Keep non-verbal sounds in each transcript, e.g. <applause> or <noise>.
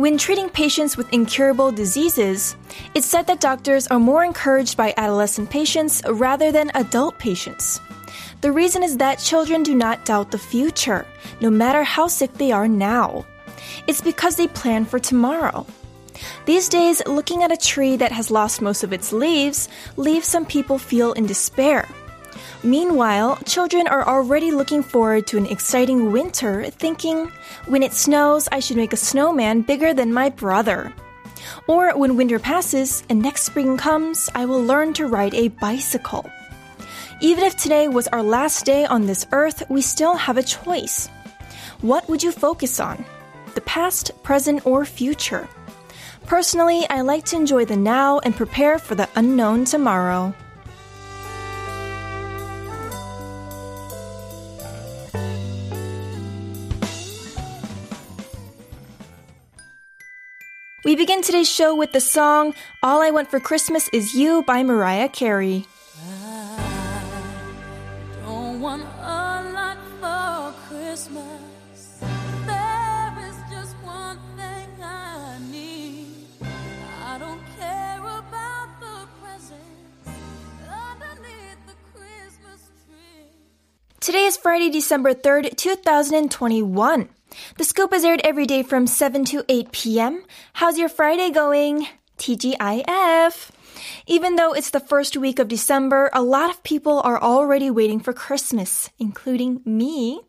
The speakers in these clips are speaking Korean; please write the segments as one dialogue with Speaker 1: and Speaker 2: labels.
Speaker 1: When treating patients with incurable diseases, it's said that doctors are more encouraged by adolescent patients rather than adult patients. The reason is that children do not doubt the future, no matter how sick they are now. It's because they plan for tomorrow. These days, looking at a tree that has lost most of its leaves leaves some people feel in despair. Meanwhile, children are already looking forward to an exciting winter, thinking, when it snows, I should make a snowman bigger than my brother. Or when winter passes and next spring comes, I will learn to ride a bicycle. Even if today was our last day on this earth, we still have a choice. What would you focus on? The past, present, or future? Personally, I like to enjoy the now and prepare for the unknown tomorrow. We begin today's show with the song All I Want for Christmas Is You by Mariah Carey. Today is Friday, December 3rd, 2021. The scoop is aired every day from 7 to 8 p.m. How's your Friday going? TGIF. Even though it's the first week of December, a lot of people are already waiting for Christmas, including me.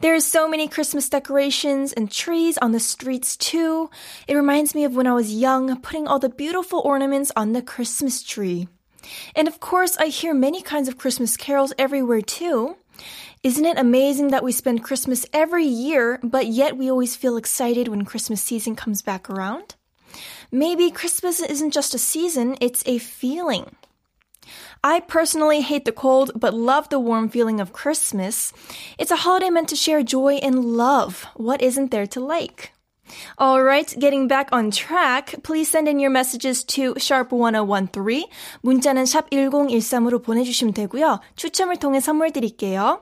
Speaker 1: There are so many Christmas decorations and trees on the streets too. It reminds me of when I was young, putting all the beautiful ornaments on the Christmas tree. And of course, I hear many kinds of Christmas carols everywhere too. Isn't it amazing that we spend Christmas every year, but yet we always feel excited when Christmas season comes back around? Maybe Christmas isn't just a season, it's a feeling. I personally hate the cold, but love the warm feeling of Christmas. It's a holiday meant to share joy and love. What isn't there to like? Alright, getting back on track, please send in your messages to sharp1013. 문자는 샵 1013으로 보내주시면 되고요. 추첨을 통해 선물 드릴게요.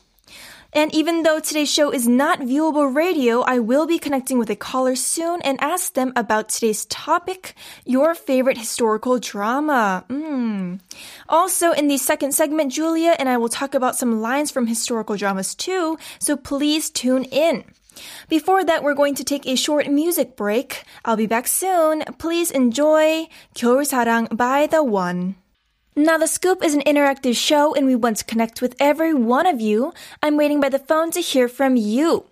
Speaker 1: And even though today's show is not viewable radio, I will be connecting with a caller soon and ask them about today's topic, your favorite historical drama. Mm. Also, in the second segment, Julia and I will talk about some lines from historical dramas too, so please tune in. Before that, we're going to take a short music break. I'll be back soon. Please enjoy 겨울사랑 by The One. Now, The Scoop is an interactive show and we want to connect with every one of you. I'm waiting by the phone to hear from you.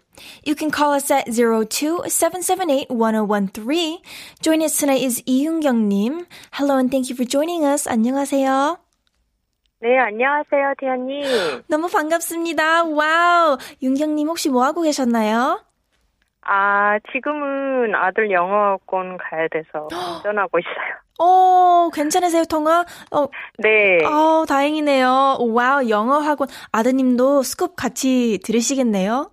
Speaker 1: You can call us at 02-778-1013. Joining us tonight is 이윤경님. Hello and thank you for joining us. 안녕하세요.
Speaker 2: 네, 안녕하세요, 태연님.
Speaker 1: 너무 반갑습니다. 와우. 윤경님 혹시 뭐 하고 계셨나요?
Speaker 2: 아, 지금은 아들 영어학원 가야 돼서 <gasps> 운전하고 있어요.
Speaker 1: 어, 괜찮으세요, 통화? 어,
Speaker 2: 네.
Speaker 1: 어, 다행이네요. Wow, 영어 학원. 아드님도 Scoop 같이 들으시겠네요?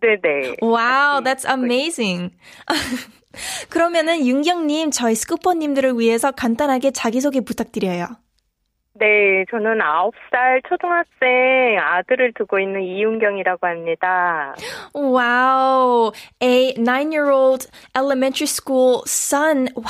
Speaker 2: 네네.
Speaker 1: Wow, that's amazing. <laughs> 그러면은 윤경님, 저희 Scooper님들을 위해서 간단하게 자기소개 부탁드려요.
Speaker 2: 네, 저는 9살 초등학생 아들을 두고 있는 이윤경이라고 합니다.
Speaker 1: Wow, a nine-year-old elementary school son. 와,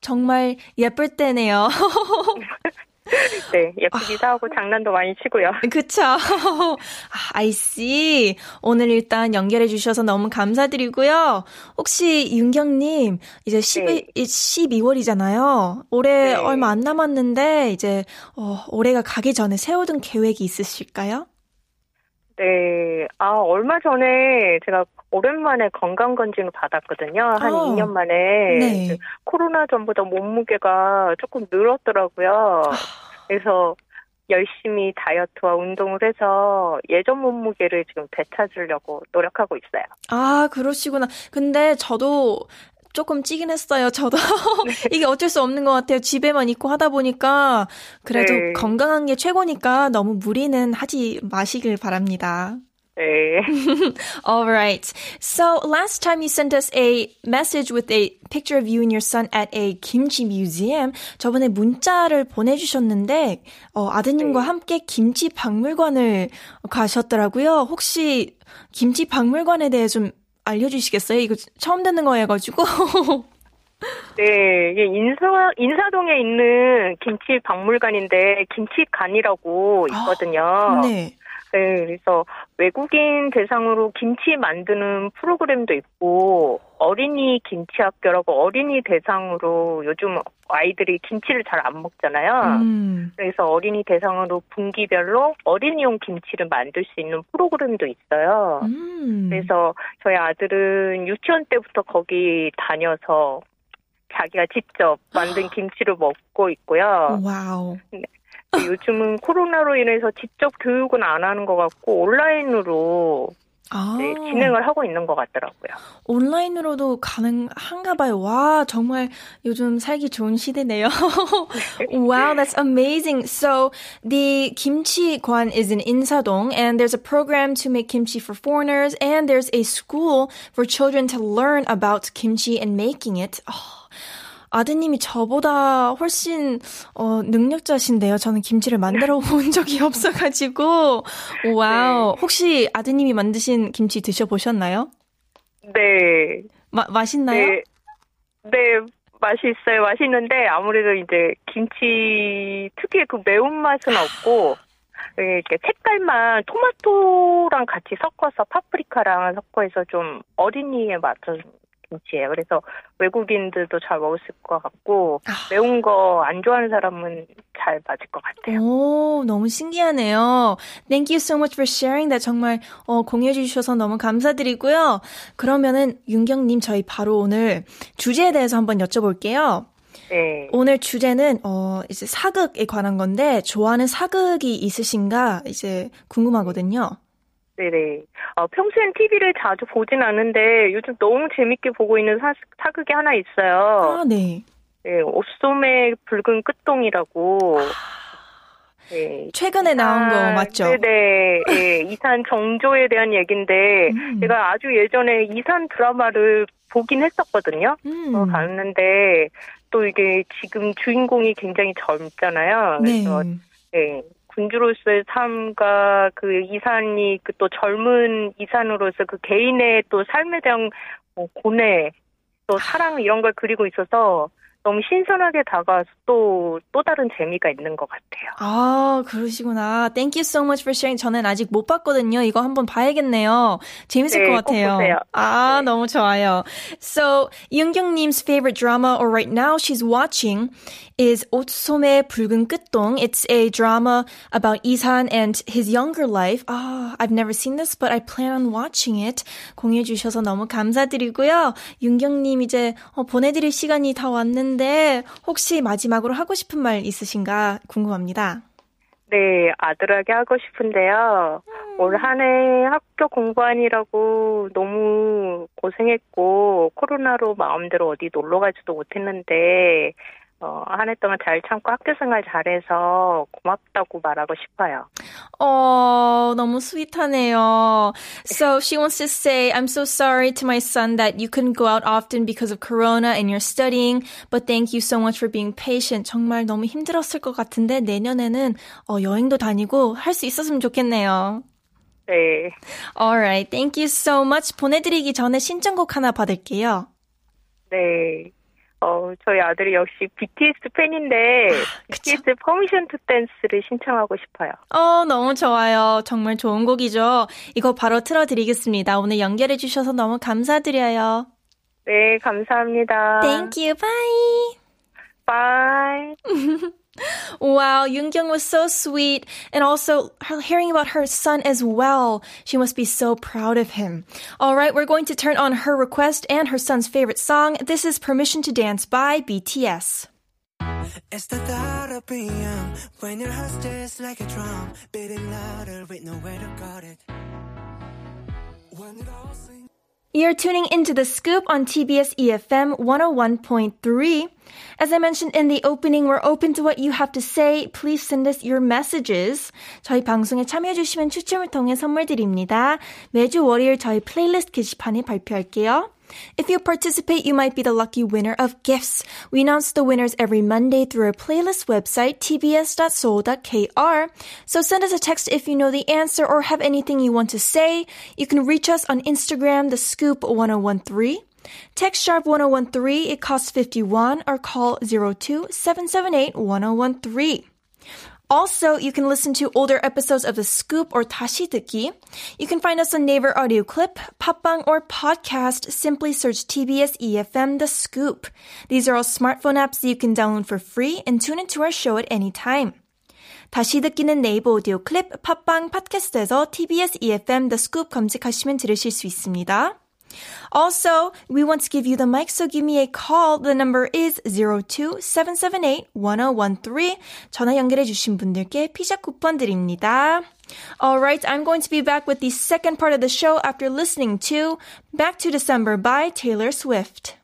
Speaker 1: 정말 예쁠 때네요. <laughs>
Speaker 2: 네, 예쁘기도 아. 하고 장난도 많이 치고요.
Speaker 1: 그쵸. <laughs> I see. 오늘 일단 연결해 주셔서 너무 감사드리고요. 혹시 윤경님, 이제 12, 네. 12월이잖아요. 올해 네. 얼마 안 남았는데, 이제, 어, 올해가 가기 전에 세워둔 계획이 있으실까요?
Speaker 2: 네, 아, 얼마 전에 제가 오랜만에 건강검진을 받았거든요. 한
Speaker 1: 어.
Speaker 2: 2년 만에.
Speaker 1: 네.
Speaker 2: 코로나 전보다 몸무게가 조금 늘었더라고요. 그래서 열심히 다이어트와 운동을 해서 예전 몸무게를 지금 되찾으려고 노력하고 있어요.
Speaker 1: 아, 그러시구나. 근데 저도 조금 찌긴 했어요. <laughs> 저도 이게 어쩔 수 없는 것 같아요. 집에만 있고 하다 보니까 그래도
Speaker 2: 네.
Speaker 1: 건강한 게 최고니까 너무 무리는 하지 마시길 바랍니다. <laughs>
Speaker 2: 네.
Speaker 1: Alright. So last time you sent us a message with a picture of you and your son at a kimchi museum. 저번에 문자를 보내주셨는데, 어, 아드님과
Speaker 2: 네.
Speaker 1: 함께 김치 박물관을 가셨더라고요. 혹시 김치 박물관에 대해 좀 알려주시겠어요? 이거 처음 듣는 거여가지고. <laughs>
Speaker 2: 네, 이게 인사, 인사동에 있는 김치 박물관인데, 김치간이라고 있거든요.
Speaker 1: 네.
Speaker 2: 네, 그래서 외국인 대상으로 김치 만드는 프로그램도 있고 어린이 김치 학교라고 어린이 대상으로 요즘 아이들이 김치를 잘 안 먹잖아요.
Speaker 1: 음.
Speaker 2: 그래서 어린이 대상으로 분기별로 어린이용 김치를 만들 수 있는 프로그램도 있어요.
Speaker 1: 음.
Speaker 2: 그래서 저희 아들은 유치원 때부터 거기 다녀서 자기가 직접 만든 <gasps> 김치를 먹고 있고요.
Speaker 1: Wow.
Speaker 2: 요즘은 코로나로 인해서 직접 교육은 안 하는 것 같고 온라인으로
Speaker 1: 아.
Speaker 2: 네, 진행을 하고 있는 것 같더라고요.
Speaker 1: 온라인으로도 가능한가 봐요. 와, 정말 요즘 살기 좋은 시대네요. wow, that's amazing. So, the kimchi kwan is in Insadong and there's a program to make kimchi for foreigners and there's a school for children to learn about kimchi and making it. 아, 아드님이 저보다 훨씬 어, 능력자신데요. 저는 김치를 만들어 <laughs> 본 적이 없어가지고 wow. 혹시 아드님이 만드신 김치 드셔보셨나요?
Speaker 2: 네,
Speaker 1: 마, 맛있나요?
Speaker 2: 네, 네, 맛이 있어요. 맛있는데 아무래도 이제 김치 특유의 그 매운 맛은 <laughs> 없고 네, 이렇게 색깔만 토마토랑 같이 섞어서 파프리카랑 섞어서 좀 어린이에 맞춘 김치예요. 그래서 외국인들도 잘 먹을 수 있을 것 같고
Speaker 1: 아.
Speaker 2: 매운 거 안 좋아하는 사람은 잘 맞을 것 같아요.
Speaker 1: 오, 너무 신기하네요. Thank you so much for sharing that. 정말 어, 공유해 주셔서 너무 감사드리고요. 그러면은 윤경님 저희 바로 오늘 주제에 대해서 한번 여쭤볼게요.
Speaker 2: 네.
Speaker 1: 오늘 주제는 어 이제 사극에 관한 건데 좋아하는 사극이 있으신가 이제 궁금하거든요.
Speaker 2: 네네. 어, 평소엔 TV를 자주 보진 않는데 요즘 너무 재밌게 보고 있는 사, 사극이 하나 있어요.
Speaker 1: 아, 네.
Speaker 2: 네, 옷소매 붉은 끝동이라고. 네.
Speaker 1: 최근에 나온 거 맞죠?
Speaker 2: 네네. 예, 이산 정조에 대한 얘기인데
Speaker 1: 음.
Speaker 2: 제가 아주 예전에 이산 드라마를 보긴 했었거든요.
Speaker 1: 음.
Speaker 2: 어, 봤는데 또 이게 지금 주인공이 굉장히 젊잖아요.
Speaker 1: 네.
Speaker 2: 그래서 네, 군주로서의 삶과 그 이산이 그 또 젊은 이산으로서 그 개인의 또 삶에 대한 뭐 고뇌, 또 사랑 이런 걸 그리고 있어서 너무 신선하게 다가와서 또, 또 다른 재미가 있는 것 같아요.
Speaker 1: 아, 그러시구나. Thank you so much for sharing. 저는 아직 못 봤거든요. 이거 한번 봐야겠네요. 재밌을
Speaker 2: 네, 것꼭
Speaker 1: 같아요.
Speaker 2: 보세요.
Speaker 1: 아,
Speaker 2: 네.
Speaker 1: 너무 좋아요. So, 윤경님's favorite drama, or right now she's watching, is 옷소매 붉은 끝동. It's a drama about Isan and his younger life. Ah, I've never seen this, but I plan on watching it. 공유해 주셔서 너무 감사드리고요. 윤경님 이제 어, 보내드릴 시간이 다 왔는데 혹시 마지막으로 하고 싶은 말 있으신가 궁금합니다.
Speaker 2: 네, 아들에게 하고 싶은데요. 올한 해 학교 공부하느라고 너무 고생했고, 코로나로 마음대로 어디 놀러 가지도 못했는데, 어, 한 해 동안 잘 참고 학교 생활 잘해서 고맙다고 말하고 싶어요.
Speaker 1: Oh, 너무 스윗하네요. So she wants to say, I'm so sorry to my son that you couldn't go out often because of corona and you're studying, but thank you so much for being patient. 정말 너무 힘들었을 것 같은데 내년에는 어, 여행도 다니고 할 수 있었으면 좋겠네요.
Speaker 2: 네.
Speaker 1: Alright, thank you so much. 보내드리기 전에 신청곡 하나 받을게요.
Speaker 2: 네. 어, 저희 아들이 역시 BTS 팬인데, BTS Permission to Dance를 신청하고 싶어요.
Speaker 1: 어, 너무 좋아요. 정말 좋은 곡이죠. 이거 바로 틀어 드리겠습니다. 오늘 연결해 주셔서 너무 감사드려요.
Speaker 2: 네, 감사합니다.
Speaker 1: Thank you. Bye.
Speaker 2: Bye. <laughs>
Speaker 1: Wow, Yoongyung was so sweet. And also, hearing about her son as well. She must be so proud of him. All right, we're going to turn on her request and her son's favorite song. This is Permission to Dance by BTS. It's the thought of being when your heart's just like a drum, beating louder with nowhere to guard it. When it all you're tuning into the scoop on TBS EFM 101.3. As I mentioned in the opening, we're open to what you have to say. Please send us your messages. 저희 방송에 참여해주시면 추첨을 통해 선물 드립니다. 매주 월요일 저희 플레이리스트 게시판에 발표할게요. If you participate, you might be the lucky winner of gifts. We announce the winners every Monday through our playlist website, tbs.soul.kr. So send us a text if you know the answer or have anything you want to say. You can reach us on Instagram, the scoop 1013. Text sharp 1013, it costs 51 or call 02 778 1013. Also, you can listen to older episodes of The Scoop or 다시 듣기. You can find us on Naver Audio Clip, Papang, or Podcast. Simply search TBS EFM The Scoop. These are all smartphone apps that you can download for free and tune into our show at any time. 다시 듣기는 네이버 오디오 클립, 팟빵, 팟캐스트에서 TBS EFM The Scoop 검색하시면 들으실 수 있습니다. Also, we want to give you the mic, so give me a call. The number is 02778-1013. 전화 연결해 주신 분들께 피자 쿠폰 드립니다. Alright, I'm going to be back with the second part of the show after listening to Back to December by Taylor Swift.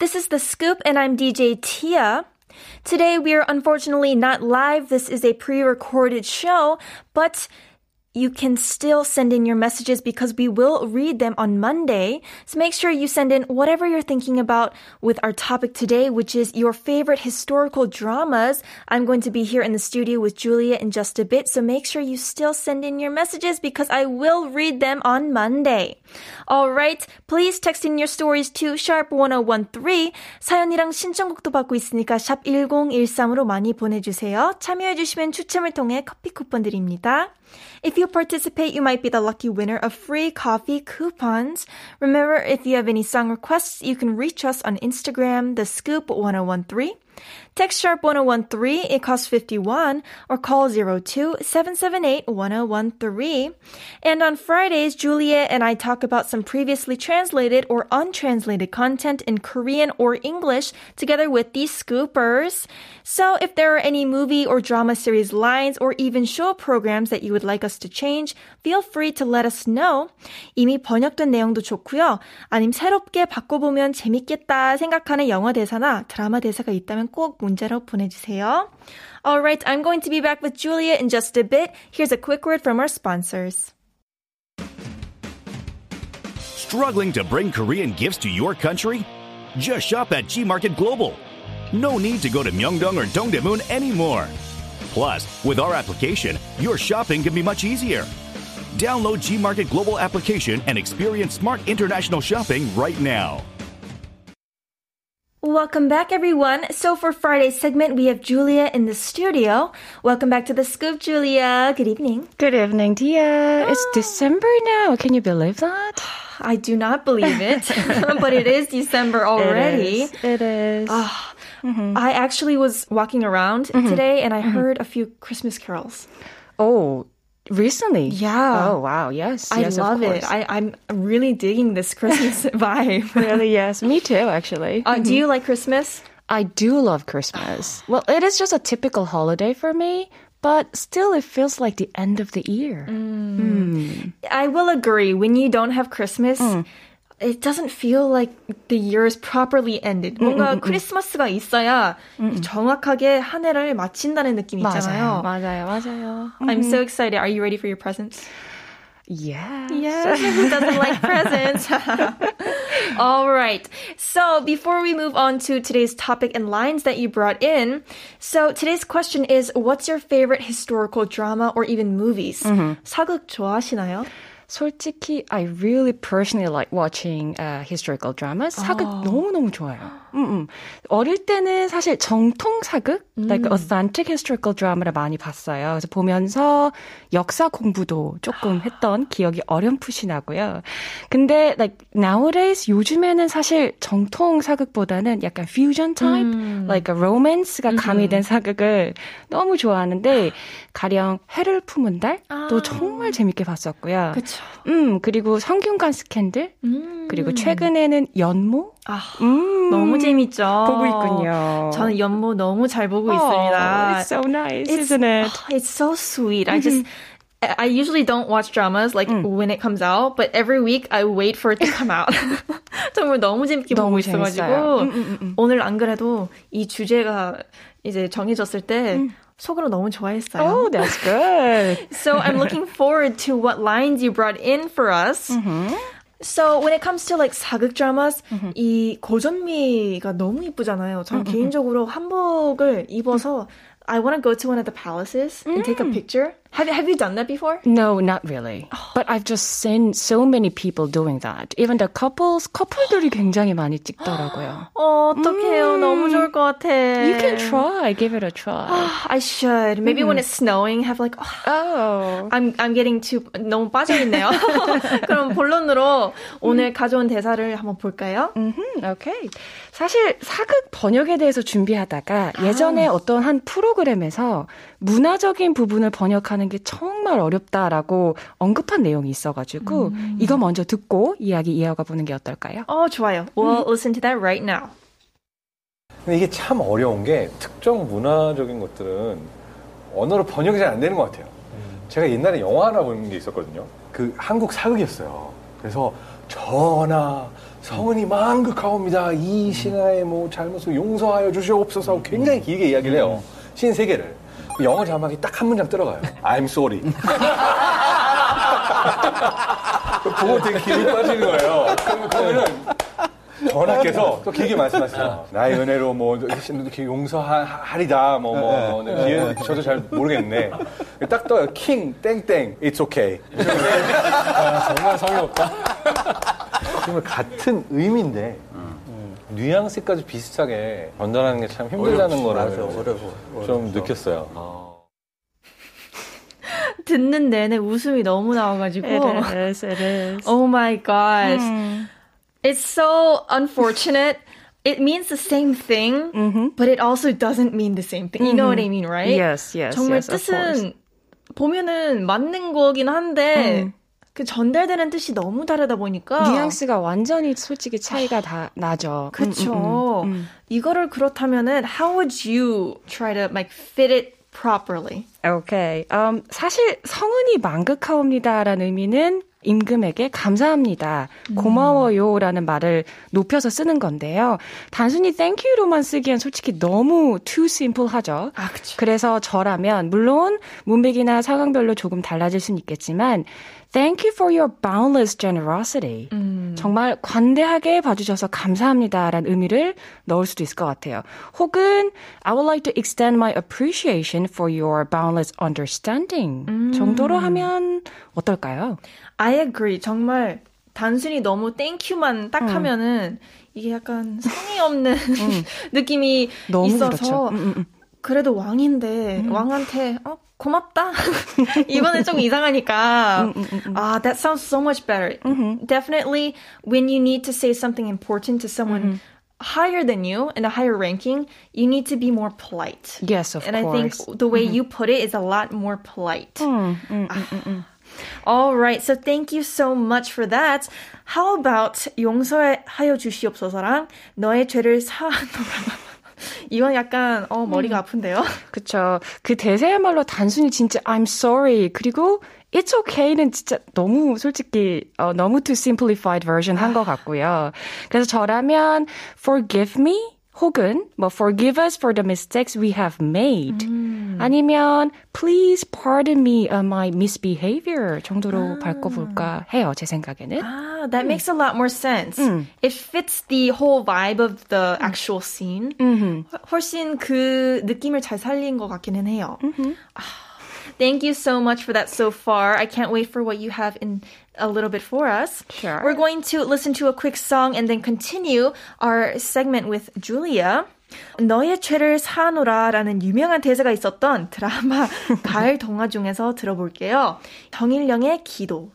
Speaker 1: This is The Scoop, and I'm DJ Tia. Today, we are unfortunately not live. This is a pre recorded show, but you can still send in your messages because we will read them on Monday. So make sure you send in whatever you're thinking about with our topic today, which is your favorite historical dramas. I'm going to be here in the studio with Julia in just a bit. So make sure you still send in your messages because I will read them on Monday. All right. Please text in your stories to sharp1013. 사연이랑 신청곡도 받고 있으니까 샵 1013으로 많이 보내주세요. 참여해주시면 추첨을 통해 커피 쿠폰 드립니다. If you participate, you might be the lucky winner of free coffee coupons. Remember, if you have any song requests, you can reach us on Instagram, the scoop 1013 Text sharp 1013, it costs 51, or call 02 778 1013. And on Fridays, Julia and I talk about some previously translated or untranslated content in Korean or English together with these scoopers. So if there are any movie or drama series lines or even show programs that you would like us to change, feel free to let us know. 이미 번역된 내용도 좋고요. 아님 새롭게 바꿔보면 재밌겠다 생각하는 영어 대사나 드라마 대사가 있다면 꼭 문자로 보내주세요. Alright, I'm going to be back with Julia in just a bit. Here's a quick word from our sponsors.
Speaker 3: Struggling to bring Korean gifts to your country? Just shop at G Market Global. No need to go to Myeongdong or Dongdaemun anymore. Plus, with our application, your shopping can be much easier. Download G Market Global application and experience smart international shopping right now.
Speaker 1: Welcome back, everyone. So for Friday's segment, we have Julia in the studio. Welcome back to the Scoop, Julia. Good evening.
Speaker 4: Good evening, Tia. It's December now. Can you believe that?
Speaker 1: I do not believe it, <laughs> <laughs> but it is December already.
Speaker 4: It is. It is.
Speaker 1: Oh, mm-hmm. I actually was walking around mm-hmm. today and I mm-hmm. heard a few Christmas carols.
Speaker 4: Oh, Recently?
Speaker 1: Yeah.
Speaker 4: Oh, wow. Yes.
Speaker 1: I
Speaker 4: yes,
Speaker 1: love it. I, I'm really digging this Christmas <laughs> vibe.
Speaker 4: really? Yes. Me too, actually.
Speaker 1: Uh, mm-hmm. Do you like Christmas?
Speaker 4: I do love Christmas. <sighs> well, it is just a typical holiday for me, but still it feels like the end of the year. Mm.
Speaker 1: Mm. I will agree. When you don't have Christmas, mm it doesn't feel like the year is properly ended. 뭔가 음, 크리스마스가 있어야 음. 정확하게 한 해를 마친다는 느낌이 있잖아요.
Speaker 4: 맞아요, 맞아요.
Speaker 1: I'm so excited. Are you ready for your presents?
Speaker 4: Yes.
Speaker 1: Yes. Who doesn't like presents? <laughs> <laughs> All right. So before we move on to today's topic and lines that you brought in, so today's question is, what's your favorite historical drama or even movies? Mm-hmm. 사극 좋아하시나요?
Speaker 4: 솔직히 I really personally like watching uh, historical dramas. 사극 아. 너무너무 좋아요. 음, 음. 어릴 때는 사실 정통 사극, like authentic historical drama를 많이 봤어요. 그래서 보면서 역사 공부도 조금 했던 기억이 어렴풋이 나고요. 근데 like nowadays 요즘에는 사실 정통 사극보다는 약간 fusion type, like a romance가 가미된 사극을 너무 좋아하는데 가령 해를 품은 달도 정말 재밌게 봤었고요.
Speaker 1: 그쵸.
Speaker 4: 음, 그리고 성균관 스캔들,
Speaker 1: 음.
Speaker 4: 그리고 최근에는 연모?
Speaker 1: 아,
Speaker 4: 음,
Speaker 1: 너무 재밌죠.
Speaker 4: 보고 있군요.
Speaker 1: 저는 연모 너무 잘 보고
Speaker 4: Oh,
Speaker 1: 있습니다.
Speaker 4: it's so nice,
Speaker 1: It's-
Speaker 4: isn't it?
Speaker 1: oh, it's so sweet. I just I usually don't watch dramas like
Speaker 4: Mm.
Speaker 1: when it comes out, but every week I wait for it to come out. 정말 너무 재밌게 보고
Speaker 4: 너무
Speaker 1: 있어가지고
Speaker 4: 재밌어요. 음, 음, 음.
Speaker 1: 오늘 안 그래도 이 주제가 이제 정해졌을 때 속으로 너무 좋아했어요.
Speaker 4: Oh, that's good.
Speaker 1: So I'm looking forward to what lines you brought in for us. So when it comes to like 사극 dramas, 이 고전미가 너무 이쁘잖아요. 저는 개인적으로 한복을 입어서 I want to go to one of the palaces and take a picture. Have you, have you done that before?
Speaker 4: No, not really. But I've just seen so many people doing that. Even the couples, 커플들이 굉장히 많이 찍더라고요.
Speaker 1: 어, 어떡해요. 너무 좋을 것 같아.
Speaker 4: You can try, give it a try.
Speaker 1: I should. Maybe when it's snowing, have like, oh,
Speaker 4: Oh.
Speaker 1: I'm I'm getting too 너무 빠져 있네요. 그럼 본론으로 오늘 가져온 대사를 한번 볼까요?
Speaker 4: 음, 오케이. 사실 사극 번역에 대해서 준비하다가 예전에 어떤 한 프로그램에서 문화적인 부분을 번역하는 게 정말 어렵다라고 언급한 내용이 있어가지고 이거 먼저 듣고 이야기 이어가 보는 게 어떨까요?
Speaker 1: 어, 좋아요. We'll listen to that right now.
Speaker 5: 근데 이게 참 어려운 게 특정 문화적인 것들은 언어로 번역이 잘 안 되는 것 같아요. 제가 옛날에 영화 하나 본게 있었거든요. 그 한국 사극이었어요. 그래서 전하 성은이 망극하옵니다. 이 신하의 뭐 잘못을 용서하여 주시옵소서 하고 굉장히 길게 이야기를 해요. 신세 개를. 그 영어 자막이 딱 한 문장 들어가요. I'm sorry. <laughs> 그거 되게 기분이 빠지는 거예요. 그러면- 그러면은 전하께서 또 길게 말씀하시죠. 나의 은혜로 뭐 이렇게 용서하리다 뭐뭐 뒤에 저도 잘 모르겠네. 딱 떠요. 킹 땡땡 it's okay. 아, 정말 성의 없다. 정말 같은 의미인데 음, 뉘앙스까지 비슷하게 전달하는 게 참 힘들다는 거를 좀 느꼈어요.
Speaker 1: 듣는 내내 웃음이 너무 나와가지고.
Speaker 4: is, it is.
Speaker 1: Oh my gosh. It's so unfortunate. It means the same thing, but it also doesn't mean the same thing. You know what I mean, right?
Speaker 4: Yes, yes,
Speaker 1: 정말
Speaker 4: yes.
Speaker 1: 뜻은 보면은 맞는 거긴 한데 그 전달되는 뜻이 너무 다르다 보니까
Speaker 4: 뉘앙스가 완전히 솔직히 차이가 다 나죠.
Speaker 1: 그쵸.
Speaker 4: 음, 음, 음, 음.
Speaker 1: 이거를 그렇다면은 how would you try to like fit it properly?
Speaker 4: 오케이. 음, 사실 성은이 망극하옵니다라는 의미는 임금에게 감사합니다. 고마워요라는 말을 높여서 쓰는 건데요. 단순히 thank you로만 쓰기엔 솔직히 너무 too simple 하죠.
Speaker 1: 아.
Speaker 4: 그래서 저라면 물론 문맥이나 상황별로 조금 달라질 수는 있겠지만 Thank you for your boundless generosity. 정말 관대하게 봐주셔서 감사합니다라는 의미를 넣을 수도 있을 것 같아요. 혹은 I would like to extend my appreciation for your boundless understanding 정도로 하면 어떨까요?
Speaker 1: I agree. 정말 단순히 너무 땡큐만 딱 하면은 이게 약간 성의 없는 느낌이 있어서
Speaker 4: 그렇죠. 음, 음, 음.
Speaker 1: 그래도 왕인데 왕한테 어 고맙다. <laughs> 이거는 좀 이상하니까. 아, that sounds so much better. Definitely, when you need to say something important to someone higher than you in a higher ranking, you need to be more polite.
Speaker 4: Yes, of
Speaker 1: and I think
Speaker 4: course.
Speaker 1: the way you put it is a lot more polite.
Speaker 4: 음,
Speaker 1: All right, so thank you so much for that. How about 용서하여 주시옵소서랑 너의 죄를 사하노라. <laughs> <laughs> 이건 약간 어 머리가 아픈데요. <laughs>
Speaker 4: 그쵸. 그 대세야말로 단순히 진짜 I'm sorry 그리고 It's okay는 진짜 너무 솔직히 어, 너무 too simplified version 한 것 같고요. 그래서 저라면 forgive me 혹은 뭐 forgive us for the mistakes we have made 아니면 please pardon me of my misbehavior 정도로 바꿔볼까 해요 제 생각에는.
Speaker 1: Ah, that makes a lot more sense. It fits the whole vibe of the actual scene. 훨씬 그 느낌을 잘 살린 것 같기는 해요. 아, Thank you so much for that so far. I can't wait for what you have in a little bit for us.
Speaker 4: Sure.
Speaker 1: We're going to listen to a quick song and then continue our segment with Julia. 너의 죄를 사노라라는 유명한 대사가 있었던 드라마 <laughs> 가을 동화 중에서 들어볼게요. 정일령의 기도.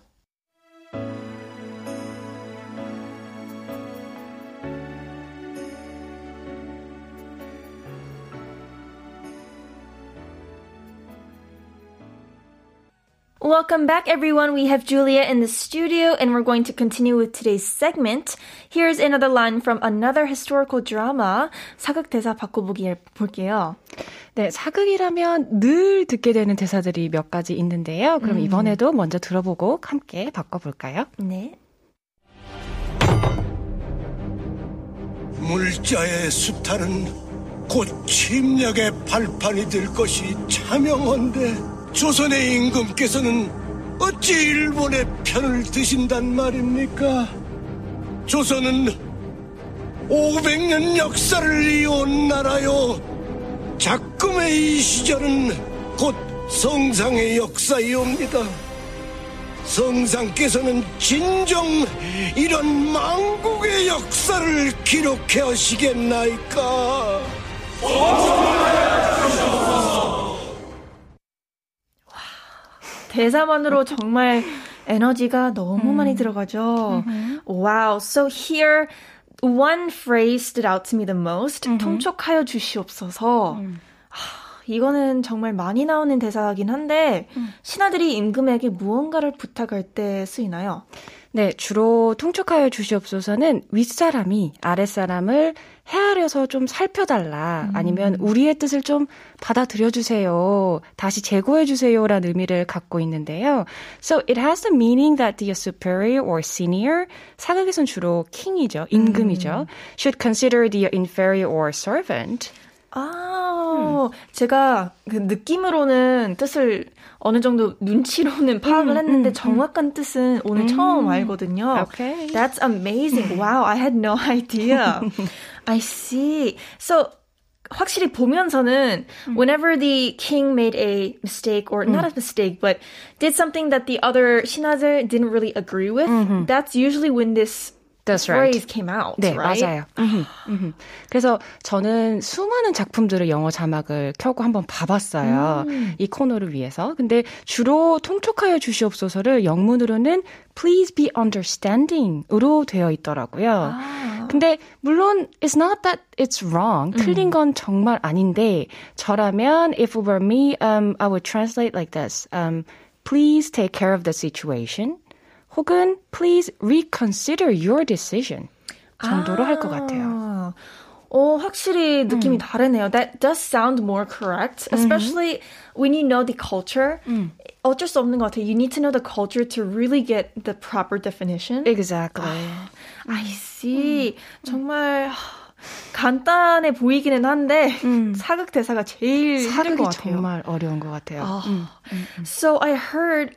Speaker 1: Welcome back, everyone. We have Julia in the studio, and we're going to continue with today's segment. Here's another line from another historical drama. 사극 대사 바꿔보기 볼게요.
Speaker 4: 네, 사극이라면 늘 듣게 되는 대사들이 몇 가지 있는데요. 그럼 이번에도 먼저 들어보고 함께 바꿔볼까요?
Speaker 1: 네.
Speaker 6: 물자의 수탈은 곧 침략의 발판이 될 것이 차명한데 조선의 임금께서는 어찌 일본의 편을 드신단 말입니까? 조선은 500년 역사를 이어온 나라요. 작금의 이 시절은 곧 성상의 역사이옵니다. 성상께서는 진정 이런 망국의 역사를 기록해 하시겠나이까?
Speaker 1: 대사만으로 정말 에너지가 너무 많이 들어가죠. Wow. So here, one phrase stood out to me the most. 통촉하여 주시옵소서. 하, 이거는 정말 많이 나오는 대사긴 한데 신하들이 임금에게 무언가를 부탁할 때 쓰이나요?
Speaker 4: 네, 주로 통촉하여 주시옵소서는 윗사람이 아랫사람을 헤아려서 좀 살펴달라. 아니면 우리의 뜻을 좀 받아들여 주세요. 다시 제고해 주세요 라는 의미를 갖고 있는데요. So it has the meaning that the superior or senior, 사극에선 주로 king이죠. 임금이죠. should consider the inferior or servant.
Speaker 1: 아, 제가 그 느낌으로는 뜻을 어느 정도 눈치로는 파악을 했는데 정확한 뜻은 오늘 처음 알거든요.
Speaker 4: Okay.
Speaker 1: That's amazing. Wow, I had no idea. I see. So 확실히 보면서는 whenever the king made a mistake or not a mistake but did something that the other 신하들 didn't really agree with, that's usually when this
Speaker 4: That's right.
Speaker 1: phrase came out,
Speaker 4: 네,
Speaker 1: right?
Speaker 4: 맞아요. 그래서 저는 수많은 작품들을 영어 자막을 켜고 한번 봐봤어요. 이 코너를 위해서. 근데 주로 통촉하여 주시옵소서를 영문으로는 please be understanding으로 되어 있더라고요. 근데 물론 it's not that it's wrong. 틀린 건 정말 아닌데 저라면 if it were me, um, I would translate like this. Um, please take care of the situation. 혹은 please reconsider your decision 정도로 할 것 같아요.
Speaker 1: 아, 어, 확실히 느낌이 다르네요. That does sound more correct, especially when you know the culture. 어쩔 수 없는 것 같아요. You need to know the culture to really get the proper definition.
Speaker 4: Exactly.
Speaker 1: I see. 정말 하, 간단해 보이기는 한데 사극 대사가 제일 힘든 것
Speaker 4: 사극이
Speaker 1: 같아요.
Speaker 4: 정말 어려운 것 같아요. 음.
Speaker 1: So I heard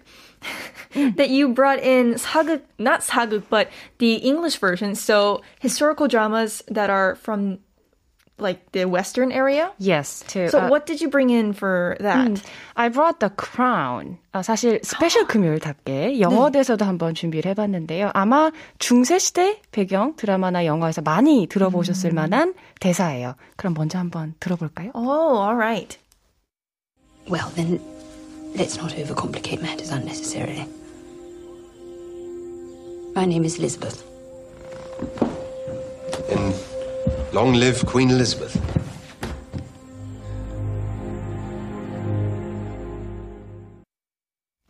Speaker 1: that you brought in 사극, not 사극, but the English version. So historical dramas that are from like the Western area.
Speaker 4: Yes, to
Speaker 1: So
Speaker 4: uh,
Speaker 1: what did you bring in for that?
Speaker 4: I brought the crown. 아, 사실 스페셜 금요일답게 영어 대사도 한번 준비를 해봤는데요. 아마 중세 시대 배경 드라마나 영화에서 많이 들어보셨을 만한 대사예요. 그럼 먼저 한번 들어볼까요?
Speaker 1: Oh, all right.
Speaker 7: Well, then, let's not overcomplicate matters unnecessarily. My name is Elizabeth.
Speaker 8: And long live Queen Elizabeth.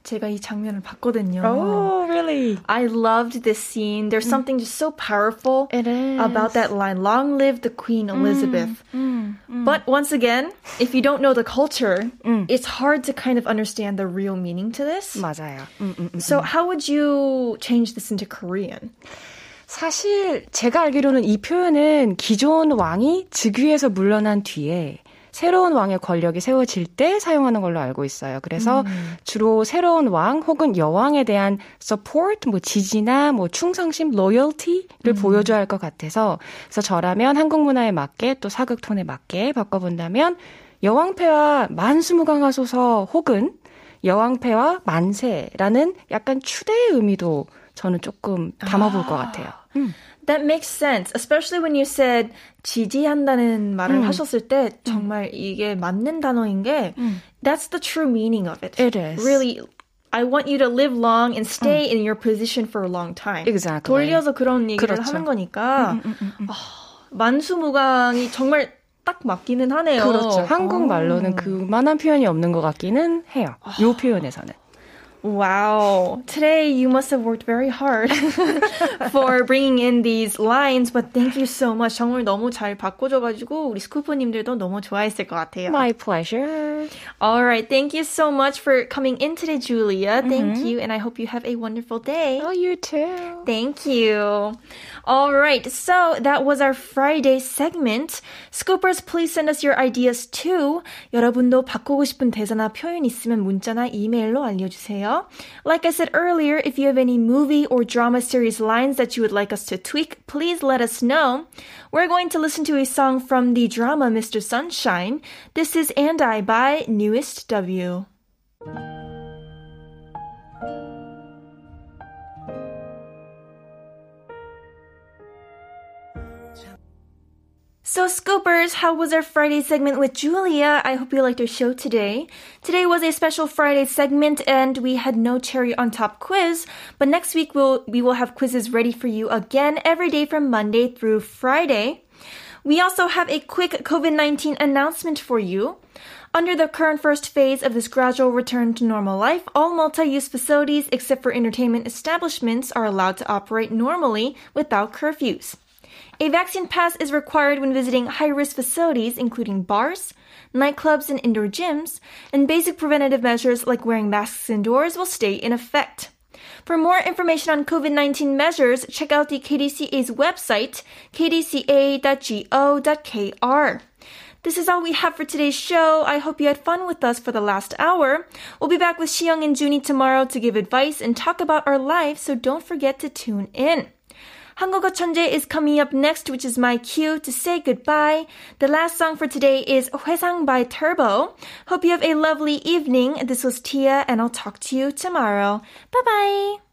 Speaker 1: 제가 이 장면을 봤거든요.
Speaker 4: Oh, really?
Speaker 1: I loved this scene. There's something just so powerful
Speaker 4: It is.
Speaker 1: about that line. Long live the Queen Elizabeth. But once again, if you don't know the culture, it's hard to kind of understand the real meaning to this.
Speaker 4: 맞아요. 음, 음, 음.
Speaker 1: So how would you change this into Korean?
Speaker 4: 사실 제가 알기로는 이 표현은 기존 왕이 즉위에서 물러난 뒤에 새로운 왕의 권력이 세워질 때 사용하는 걸로 알고 있어요. 그래서 주로 새로운 왕 혹은 여왕에 대한 support, 뭐 지지나 뭐 충성심, loyalty를 보여줘야 할 것 같아서 그래서 저라면 한국 문화에 맞게 또 사극 톤에 맞게 바꿔본다면 여왕패와 만수무강하소서 혹은 여왕패와 만세라는 약간 추대의 의미도 저는 조금 담아볼 것 같아요. 음.
Speaker 1: That makes sense, especially when you said 지지한다는 말을
Speaker 4: 음.
Speaker 1: 하셨을 때 정말 이게 맞는 단어인 게 that's the true meaning of it.
Speaker 4: It is.
Speaker 1: Really I want you to live long and stay in your position for a long time.
Speaker 4: Exactly.
Speaker 1: 돌려서 그런 얘기를
Speaker 4: 그렇죠.
Speaker 1: 하는 거니까 아, 만수무강이 정말 딱 맞기는 하네요.
Speaker 4: 그렇죠. 한국말로는 그만한 표현이 없는 것 같기는 해요. 요 표현에서는.
Speaker 1: Wow. Today you must have worked very hard <laughs> for bringing in these lines, but thank you so much. 정말 너무 잘 바꿔줘가지고 우리 스쿠퍼님들도 너무 좋아했을 것 같아요.
Speaker 4: My pleasure.
Speaker 1: All right. Thank you so much for coming in today, Julia. Thank you, and I hope you have a wonderful day.
Speaker 4: Oh, you too.
Speaker 1: Thank you. All right, so that was our Friday segment. Scoopers, please send us your ideas too. 여러분도 바꾸고 싶은 대사나 표현 있으면 문자나 이메일로 알려주세요. Like I said earlier, if you have any movie or drama series lines that you would like us to tweak, please let us know. We're going to listen to a song from the drama Mr. Sunshine. This is And I by Newest W. So, Scoopers, how was our Friday segment with Julia? I hope you liked our show today. Today was a special Friday segment and we had no cherry on top quiz, but next week we'll, we will have quizzes ready for you again every day from Monday through Friday. We also have a quick COVID 19 announcement for you. Under the current first phase of this gradual return to normal life, all multi use facilities except for entertainment establishments are allowed to operate normally without curfews. A vaccine pass is required when visiting high risk facilities, including bars, nightclubs, and indoor gyms, and basic preventative measures like wearing masks indoors will stay in effect. For more information on COVID 19 measures, check out the KDCA's website, kdca.go.kr. This is all we have for today's show. I hope you had fun with us for the last hour. We'll be back with Xiyoung and Junie tomorrow to give advice and talk about our lives, so don't forget to tune in. 한국어 천재 is coming up next, which is my cue to say goodbye. The last song for today is 회상 by Turbo. Hope you have a lovely evening. This was Tia, and I'll talk to you tomorrow. Bye bye.